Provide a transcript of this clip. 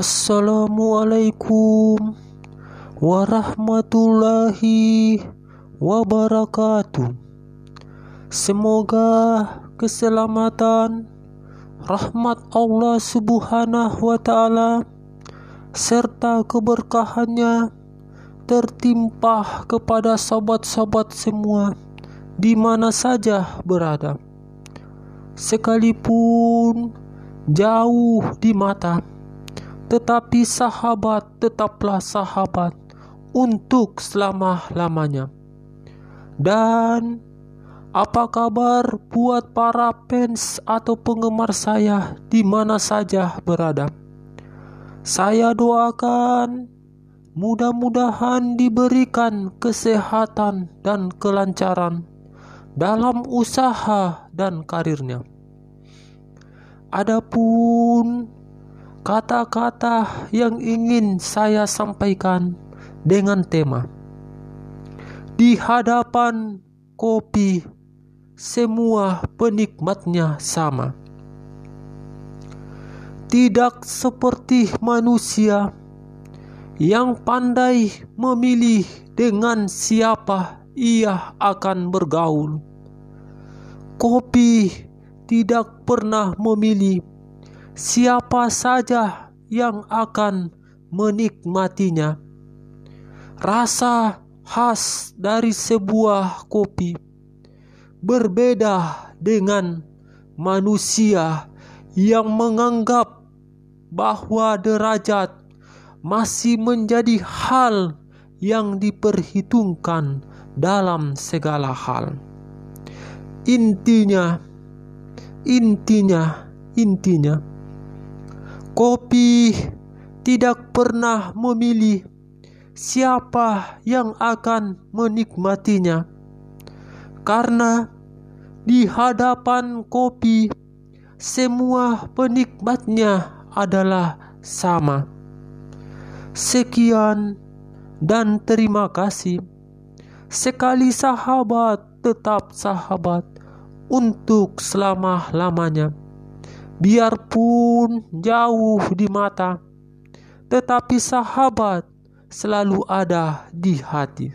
Assalamualaikum warahmatullahi wabarakatuh. Semoga keselamatan, rahmat Allah Subhanahu wa Ta'ala, serta keberkahannya tertimpa kepada sobat-sobat semua di mana saja berada, sekalipun jauh di mata tetapi sahabat tetaplah sahabat untuk selama-lamanya. Dan apa kabar buat para fans atau penggemar saya di mana saja berada? Saya doakan mudah-mudahan diberikan kesehatan dan kelancaran dalam usaha dan karirnya. Adapun kata-kata yang ingin saya sampaikan dengan tema di hadapan kopi semua penikmatnya sama. Tidak seperti manusia yang pandai memilih dengan siapa ia akan bergaul. Kopi tidak pernah memilih siapa saja yang akan menikmatinya. Rasa khas dari sebuah kopi berbeda dengan manusia yang menganggap bahwa derajat masih menjadi hal yang diperhitungkan dalam segala hal. Intinya, intinya, intinya Kopi tidak pernah memilih siapa yang akan menikmatinya, karena di hadapan kopi semua penikmatnya adalah sama. Sekian dan terima kasih. Sekali sahabat, tetap sahabat untuk selama-lamanya biarpun jauh di mata, tetapi sahabat selalu ada di hati.